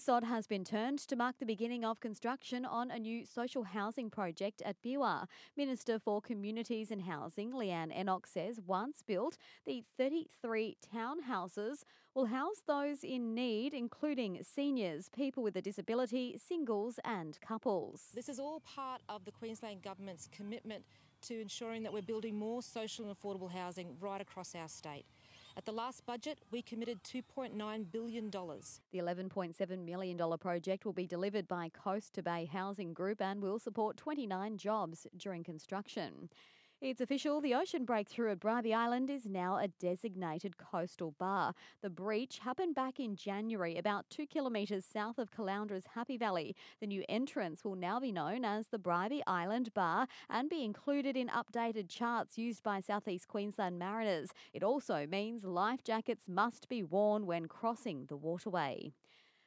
sod has been turned to mark the beginning of construction on a new social housing project at Beerwah. Minister for Communities and Housing, Leanne Enoch, says once built, the 33 townhouses will house those in need, including seniors, people with a disability, singles, and couples. This is all part of the Queensland Government's commitment to ensuring that we're building more social and affordable housing right across our state. At the last budget, we committed $2.9 billion. The $11.7 million project will be delivered by Coast to Bay Housing Group and will support 29 jobs during construction. It's official, the ocean breakthrough at Bribie Island is now a designated coastal bar. The breach happened back in January, about two kilometres south of Caloundra's Happy Valley. The new entrance will now be known as the Bribie Island Bar and be included in updated charts used by southeast Queensland mariners. It also means life jackets must be worn when crossing the waterway.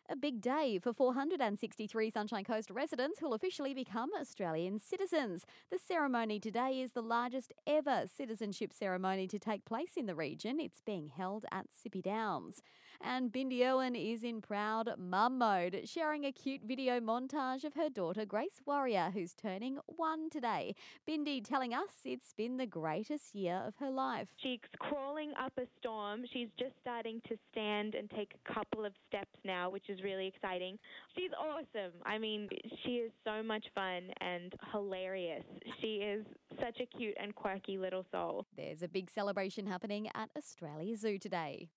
A big day for 463 Sunshine Coast residents who'll officially become Australian citizens. The ceremony today is the largest ever citizenship ceremony to take place in the region. It's being held at Sippy Downs. And Bindi Irwin is in proud mum mode, sharing a cute video montage of her daughter Grace Warrior, who's turning one today. Bindi telling us it's been the greatest year of her life. She's crawling up a storm. She's just starting to stand and take a couple of steps now, which is is really exciting. She's awesome. I mean, she is so much fun and hilarious. She is such a cute and quirky little soul. There's a big celebration happening at Australia Zoo today.